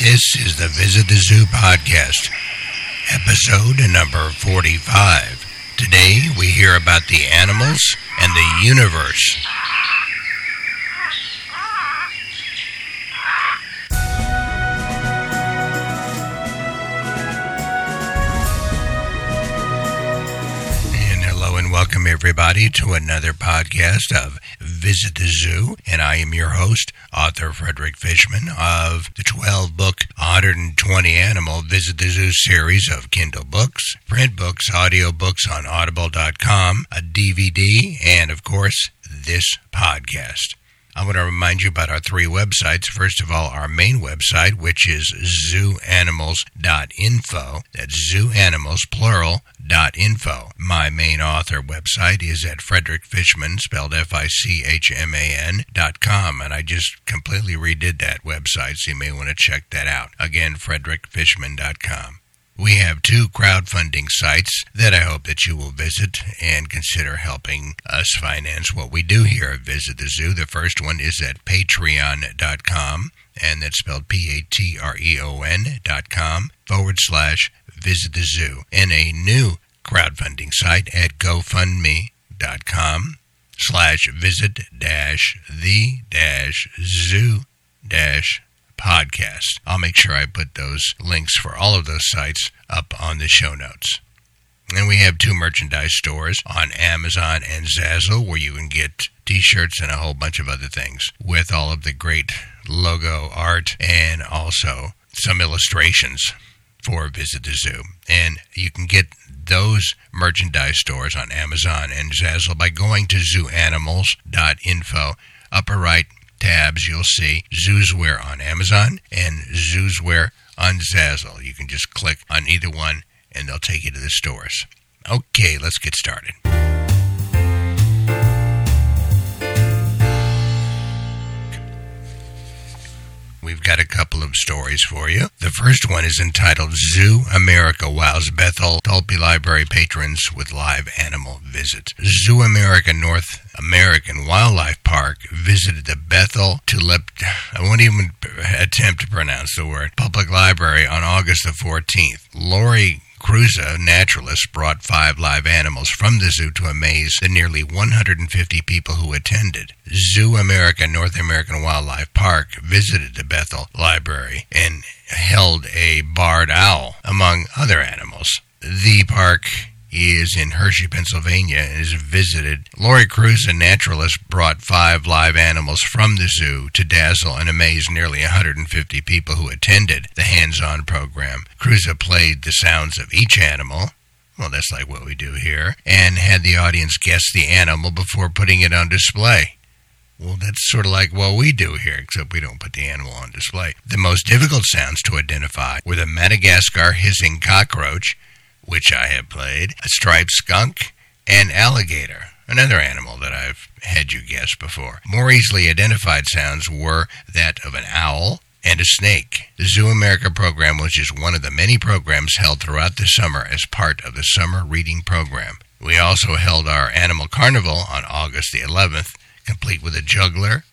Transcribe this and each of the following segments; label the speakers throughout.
Speaker 1: This is the Visit the Zoo podcast, episode number 45. Today we hear about the animals and the universe. And hello and welcome everybody to another podcast of Visit the Zoo. And I am your host, author Frederick Fichman of the 12 book 120 Animal Visit the Zoo series of Kindle books, print books, audio books on audible.com, a DVD, and of course, this podcast. I want to remind you about our three websites. First of all, our main website, which is zooanimals.info. That's zooanimals, plural, dot info. My main author website is at Frederick Fichman, spelled F-I-C-H-M-A-N dot com, and I just completely redid that website, so you may want to check that out. Again, frederickfichman.com. We have two crowdfunding sites that I hope that you will visit and consider helping us finance what we do here at Visit the Zoo. The first one is at patreon.com, and that's spelled P-A-T-R-E-O-N dot com forward slash visit the zoo. And a new crowdfunding site at gofundme.com slash visit dash the dash zoo dash podcast. I'll make sure I put those links for all of those sites up on the show notes. And we have two merchandise stores on Amazon and Zazzle where you can get t shirts and a whole bunch of other things with all of the great logo art and also some illustrations for Visit the Zoo. And you can get those merchandise stores on Amazon and Zazzle by going to zooanimals.info. Upper right tabs, you'll see Zooswear on Amazon and Zooswear on Zazzle. You can just click on either one and they'll take you to the stores. Okay, let's get started. We've got a couple of stories for you. The first one is entitled Zoo America Wows Bethel Tulpe Library Patrons with Live Animal Visit. Zoo America North American Wildlife Park visited the Bethel Tulip, I won't even attempt to pronounce the word, public library on August the 14th. Lori Cruza, naturalist, brought five live animals from the zoo to amaze the nearly 150 people who attended. Zoo America North American Wildlife Park visited the Bethel Library and held a barred owl, among other animals. The park is in Hershey, Pennsylvania, and is visited. Lori Cruz, a naturalist, brought five live animals from the zoo to dazzle and amaze nearly 150 people who attended the hands-on program. Cruza played the sounds of each animal. Well, that's like what we do here, and had the audience guess the animal before putting it on display. Well, that's sort of like what we do here, except we don't put the animal on display. The most difficult sounds to identify were the Madagascar hissing cockroach, which I have played, a striped skunk, and an alligator, another animal that I've had you guess before. More easily identified sounds were that of an owl and a snake. The Zoo America program was just one of the many programs held throughout the summer as part of the summer reading program. We also held our animal carnival on August the 11th, complete with a juggler,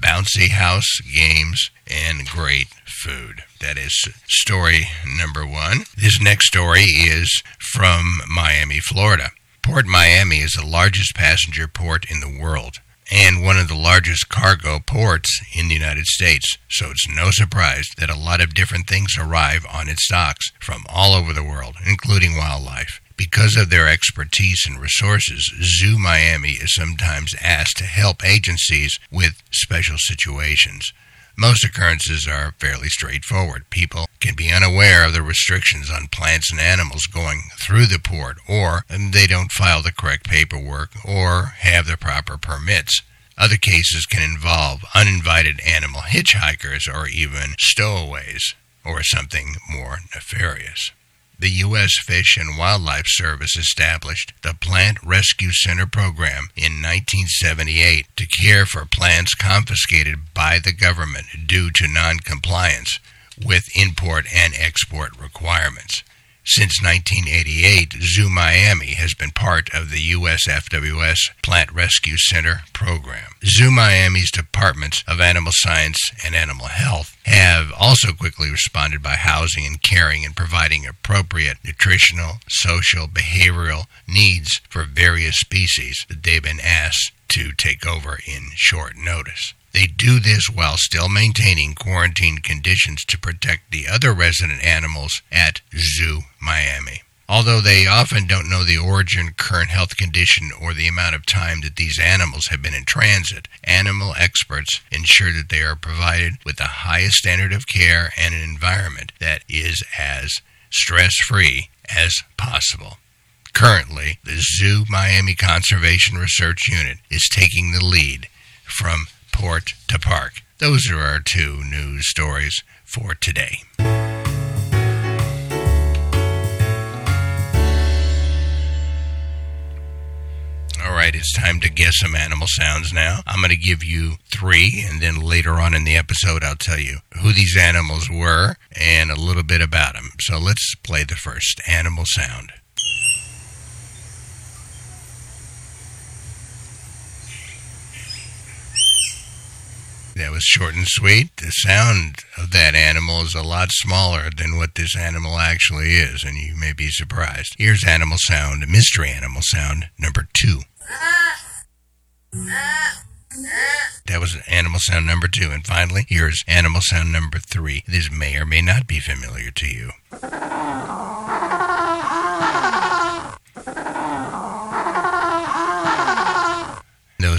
Speaker 1: bouncy house games, and great food. That is story number one. This next story is from Miami, Florida. Port Miami is the largest passenger port in the world and one of the largest cargo ports in the United States. So it's no surprise that a lot of different things arrive on its docks from all over the world, including wildlife. Because of their expertise and resources, Zoo Miami is sometimes asked to help agencies with special situations. Most occurrences are fairly straightforward. People can be unaware of the restrictions on plants and animals going through the port, or they don't file the correct paperwork or have the proper permits. Other cases can involve uninvited animal hitchhikers or even stowaways, or something more nefarious. The U.S. Fish and Wildlife Service established the Plant Rescue Center program in 1978 to care for plants confiscated by the government due to noncompliance with import and export requirements. Since 1988, Zoo Miami has been part of the USFWS Plant Rescue Center program. Zoo Miami's departments of animal science and animal health have also quickly responded by housing and caring and providing appropriate nutritional, social, behavioral needs for various species that they've been asked to take over in short notice. They do this while still maintaining quarantine conditions to protect the other resident animals at Zoo Miami. Although they often don't know the origin, current health condition, or the amount of time that these animals have been in transit, animal experts ensure that they are provided with the highest standard of care and an environment that is as stress free as possible. Currently, the Zoo Miami Conservation Research Unit is taking the lead from port to park. Those are our two news stories for today. All right, it's time to guess some animal sounds now. I'm going to give you three, and then later on in the episode, I'll tell you who these animals were and a little bit about them. So let's play the first animal sound. That was short and sweet. The sound of that animal is a lot smaller than what this animal actually is, and you may be surprised. Here's animal sound, mystery animal sound number two. That was animal sound number two. And finally, here's animal sound number three. This may or may not be familiar to you.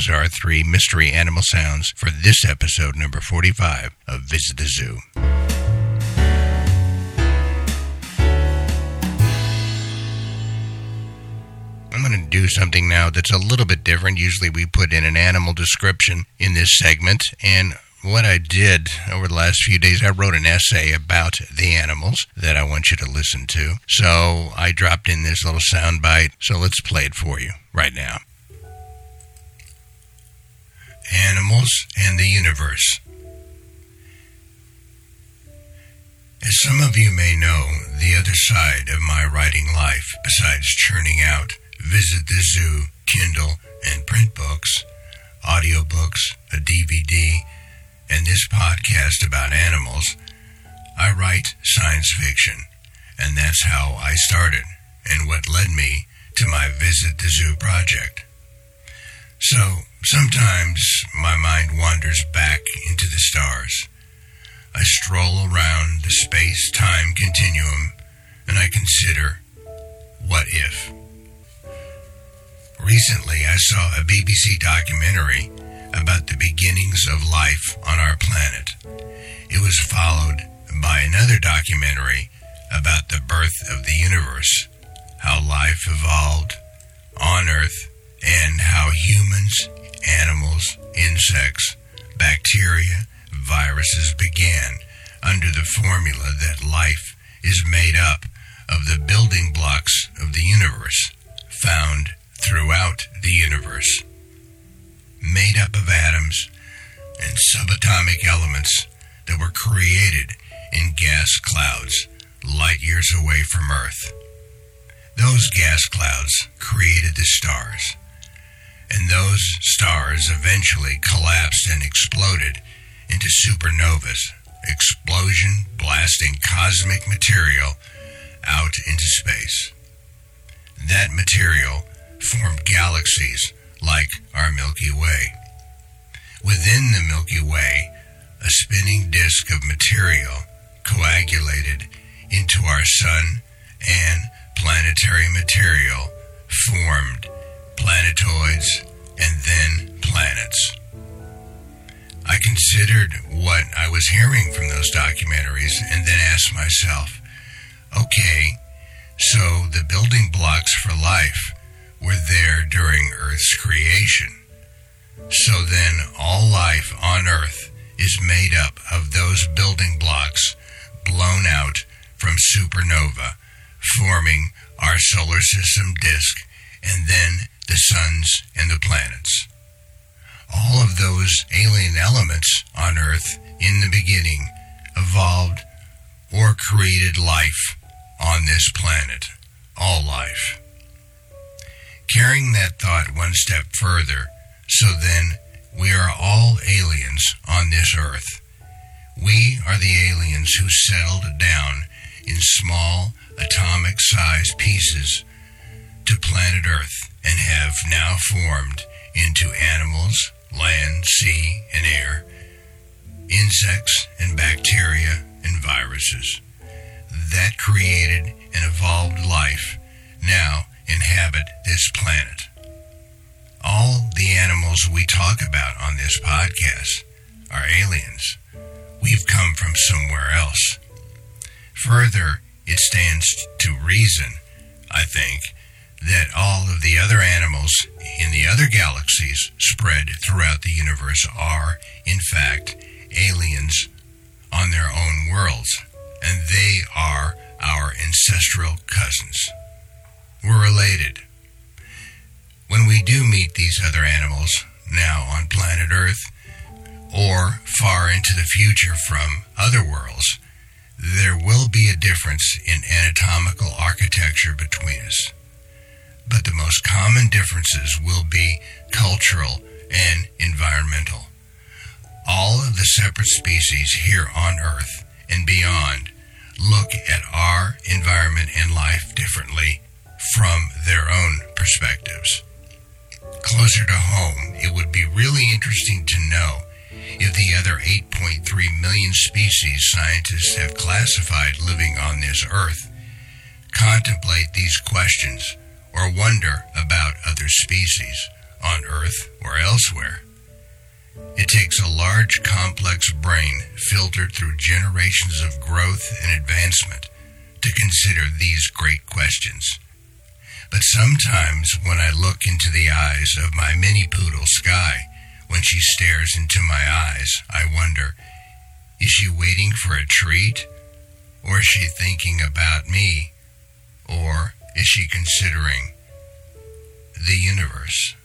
Speaker 1: Those are our three mystery animal sounds for this episode number 45 of Visit the Zoo. I'm going to do something now that's a little bit different. Usually we put in an animal description in this segment, and what I did over the last few days, I wrote an essay about the animals that I want you to listen to. So I dropped in this little sound bite. So let's play it for you right now. And the Universe. As some of you may know, the other side of my writing life, besides churning out Visit the Zoo, Kindle, and print books, audiobooks, a DVD, and this podcast about animals, I write science fiction. And that's how I started, and what led me to my Visit the Zoo project. So, sometimes my mind wanders back into the stars. I stroll around the space time continuum and I consider what if. Recently, I saw a BBC documentary about the beginnings of life on our planet. It was followed by another documentary about the birth of the universe, how life evolved on Earth, and how humans, animals, insects, bacteria, viruses began under the formula that life is made up of the building blocks of the universe found throughout the universe, made up of atoms and subatomic elements that were created in gas clouds light years away from Earth. Those gas clouds created the stars, and those stars eventually collapsed and exploded into supernovas, explosion blasting cosmic material out into space. That material formed galaxies like our Milky Way. Within the Milky Way, a spinning disk of material coagulated into our Sun and planetary material formed planetoids and then planets. I considered what I was hearing from those documentaries and then asked myself, okay, so the building blocks for life were there during Earth's creation. So then all life on Earth is made up of those building blocks blown out from supernova, forming our solar system disk and then the suns and the planets. All of those alien elements on Earth in the beginning evolved or created life on this planet, all life. Carrying that thought one step further, so then we are all aliens on this earth. We are the aliens who settled down in small atomic sized pieces to planet Earth and have now formed into animals, land, sea, and air, insects and bacteria and viruses. That created and evolved life now inhabit this planet. All the animals we talk about on this podcast are aliens. We've come from somewhere else. Further, it stands to reason, I think, that all of the other animals in the other galaxies spread throughout the universe are, in fact, aliens on their own worlds, and they are our ancestral cousins. We're related. When we do meet these other animals, now on planet Earth, or far into the future from other worlds, there will be a difference in anatomical architecture between us. But the most common differences will be cultural and environmental. All of the separate species here on Earth and beyond look at our environment and life differently from their own perspectives. Closer to home, it would be really interesting to know if the other 8.3 million species scientists have classified living on this Earth contemplate these questions or wonder about other species on Earth or elsewhere. It takes a large, complex brain filtered through generations of growth and advancement to consider these great questions. But sometimes when I look into the eyes of my mini poodle Sky, when she stares into my eyes, I wonder, is she waiting for a treat? Or is she thinking about me? Or is she considering the universe?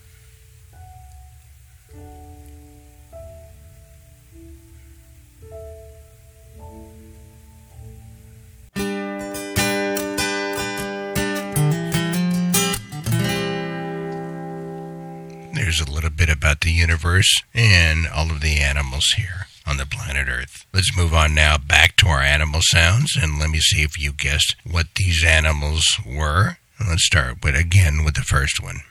Speaker 1: There's a little bit about the universe and all of the animals here on the planet Earth. Let's move on now back to our animal sounds and let me see if you guessed what these animals were. Let's start with again with the first one.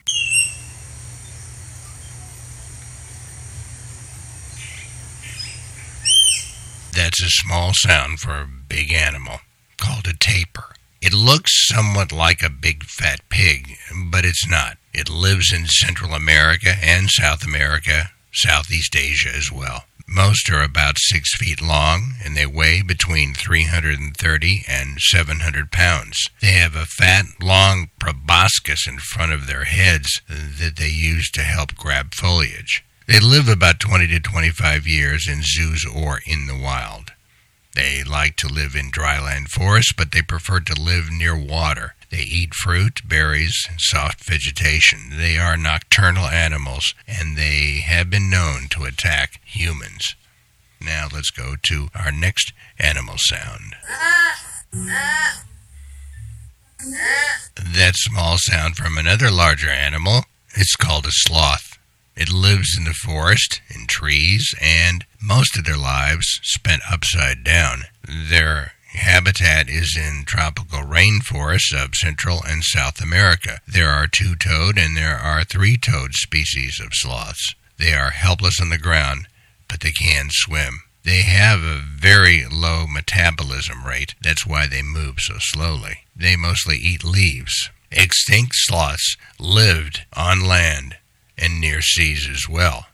Speaker 1: That's a small sound for a big animal called a tapir. It looks somewhat like a big fat pig, but it's not. It lives in Central America and South America, Southeast Asia as well. Most are about six feet long and they weigh between 330 and 700 pounds. They have a fat, long proboscis in front of their heads that they use to help grab foliage. They live about 20 to 25 years in zoos or in the wild. They like to live in dryland forests, but they prefer to live near water. They eat fruit, berries, and soft vegetation. They are nocturnal animals, and they have been known to attack humans. Now let's go to our next animal sound. That small sound from another larger animal, it's called a sloth. It lives in the forest, in trees, and most of their lives spent upside down. Their habitat is in tropical rainforests of Central and South America. There are two toed and there are three toed species of sloths. They are helpless on the ground, but they can swim. They have a very low metabolism rate. That's why they move so slowly. They mostly eat leaves. Extinct sloths lived on land and near seas as well.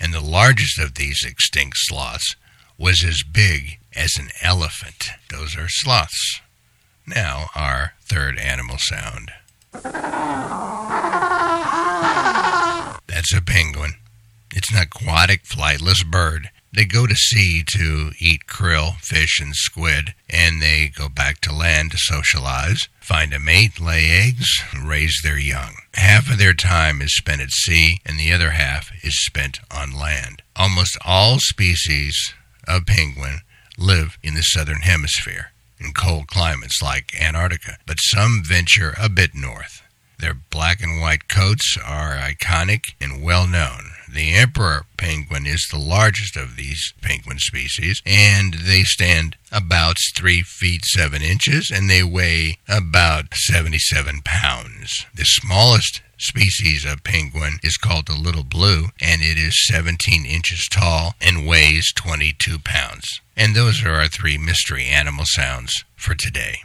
Speaker 1: And the largest of these extinct sloths was as big as an elephant. Those are sloths. Now, our third animal sound. That's a penguin. It's an aquatic, flightless bird. They go to sea to eat krill, fish, and squid, and they go back to land to socialize, find a mate, lay eggs, raise their young. Half of their time is spent at sea, and the other half is spent on land. Almost all species of penguin live in the southern hemisphere. in cold climates like Antarctica, but some venture a bit north. Their black and white coats are iconic and well known. The emperor penguin is the largest of these penguin species, and they stand about 3 feet 7 inches and they weigh about 77 pounds. The smallest species of penguin is called the little blue, and it is 17 inches tall and weighs 22 pounds. And those are our three mystery animal sounds for today.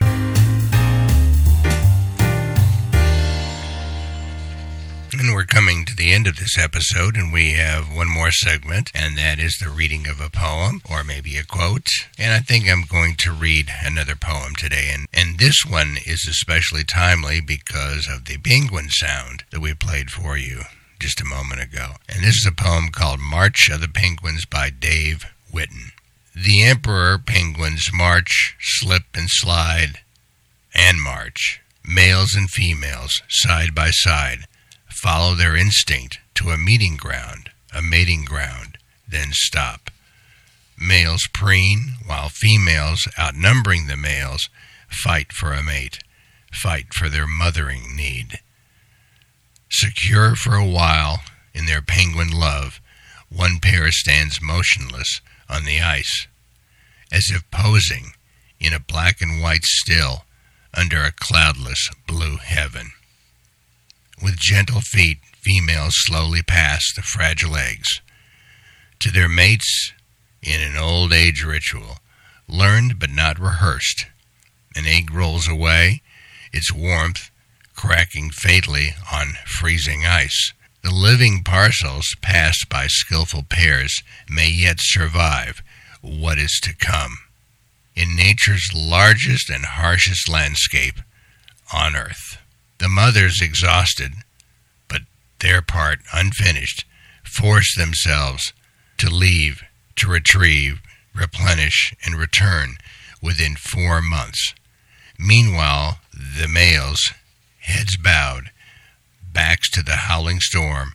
Speaker 1: And we're coming to the end of this episode, and we have one more segment, and that is the reading of a poem or maybe a quote. And I think I'm going to read another poem today, and, and this one is especially timely because of the penguin sound that we played for you just a moment ago. And this is a poem called March of the Penguins by Dave Whitten. The emperor penguins march, slip and slide, and march. Males and females, side by side follow their instinct to a meeting ground, a mating ground, then stop. Males preen, while females, outnumbering the males, fight for a mate, fight for their mothering need. Secure for a while in their penguin love, one pair stands motionless on the ice, as if posing in a black and white still under a cloudless blue heaven. With gentle feet, females slowly pass the fragile eggs to their mates in an old age ritual, learned but not rehearsed. An egg rolls away, its warmth cracking fatally on freezing ice. The living parcels passed by skilful pairs may yet survive what is to come. In nature's largest and harshest landscape on earth. The mothers, exhausted, but their part unfinished, force themselves to leave, to retrieve, replenish, and return within four months. Meanwhile, the males, heads bowed, backs to the howling storm,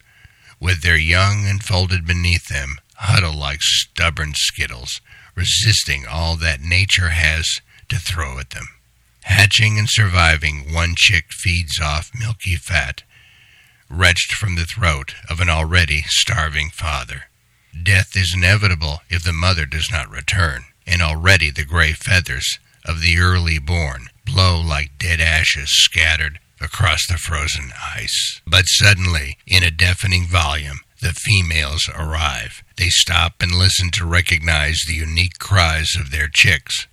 Speaker 1: with their young enfolded beneath them, huddle like stubborn skittles, resisting all that nature has to throw at them. Hatching and surviving, one chick feeds off milky fat, wrenched from the throat of an already starving father. Death is inevitable if the mother does not return, and already the gray feathers of the early born blow like dead ashes scattered across the frozen ice. But suddenly, in a deafening volume, the females arrive. They stop and listen to recognize the unique cries of their chicks.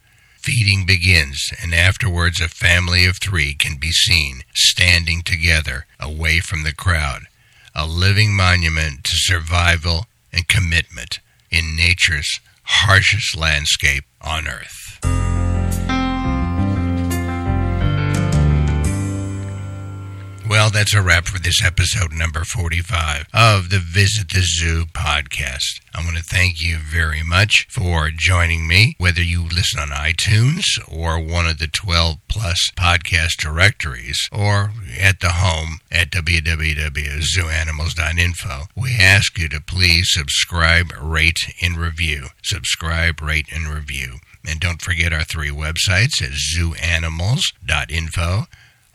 Speaker 1: Feeding begins, and afterwards a family of three can be seen standing together away from the crowd, a living monument to survival and commitment in nature's harshest landscape on earth. Well, that's a wrap for this episode number 45 of the Visit the Zoo podcast. I want to thank you very much for joining me, whether you listen on iTunes or one of the 12 plus podcast directories or at the home at www.zooanimals.info. We ask you to please subscribe, rate, and review. Subscribe, rate, and review. And don't forget our three websites at zooanimals.info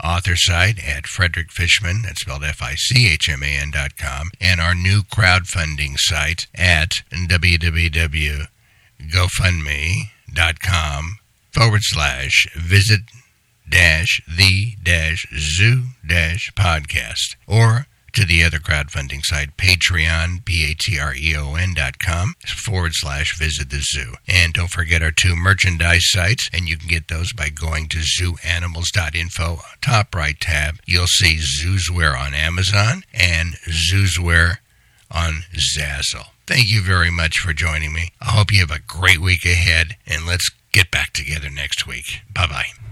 Speaker 1: author site at Frederick Fichman, that's spelled F-I-C-H-M-A-N dot com, and our new crowdfunding site at www.gofundme.com forward slash visit dash the dash zoo dash podcast or to the other crowdfunding site, Patreon, P-A-T-R-E-O-N dot com forward slash visit the zoo. And don't forget our two merchandise sites, and you can get those by going to zooanimals.info, top right tab. You'll see Zooswear on Amazon and Zooswear on Zazzle. Thank you very much for joining me. I hope you have a great week ahead, and let's get back together next week. Bye bye.